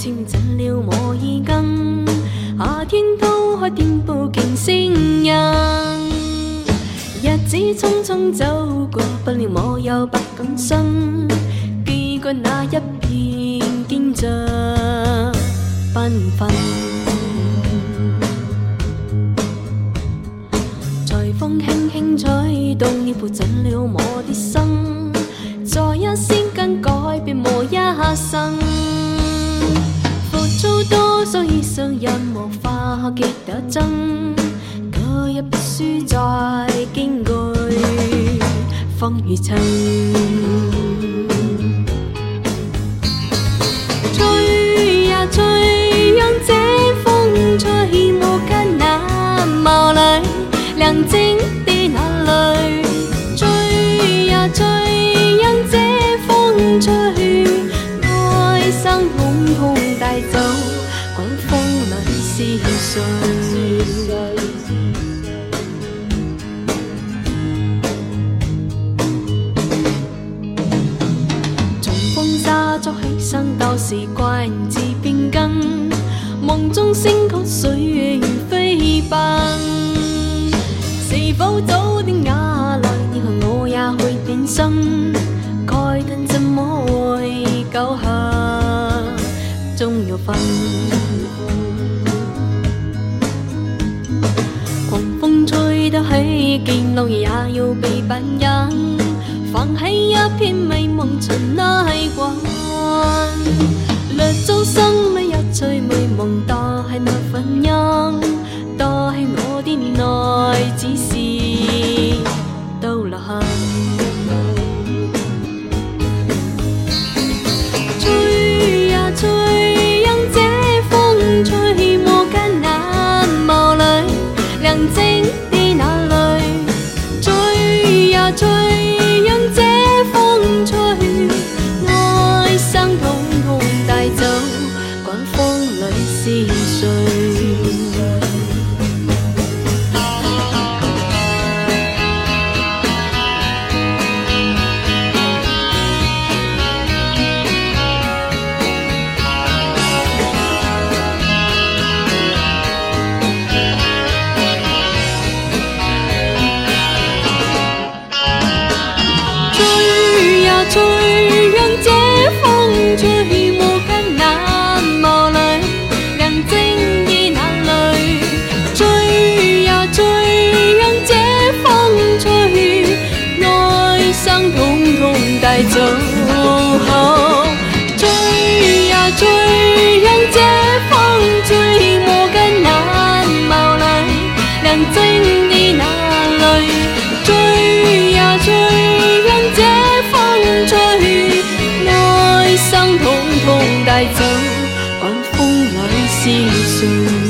情怎了我耳根，夏天都开店铺见声音。日子匆匆走过，不料我又不敢生，记过那一片坚着缤纷。随风轻轻吹动，已铺怎了我的心，在一先跟改变我一生。浮躁多数以上人无法记得真，隔日必须再惊惧风雨尘。吹呀吹，让这风吹我跟那眸里亮晶的那泪。追呀追，让这风吹，哀伤是谁。从风沙作起身，到时怪唔知变更。梦中星曲岁月如飞奔，是否早点雅来？以后我也会变心。盖灯怎么会久下，终有分。风吹得起，见老爷也要被扮演，放起一片美梦尘埃滚。掠走生命一醉美梦，多系那份音，多系我的内只是逗留。吹，让这风吹我跟那眸里亮晶的那泪。吹呀吹，让这风吹，哀伤统统带走。带走，管风里是谁？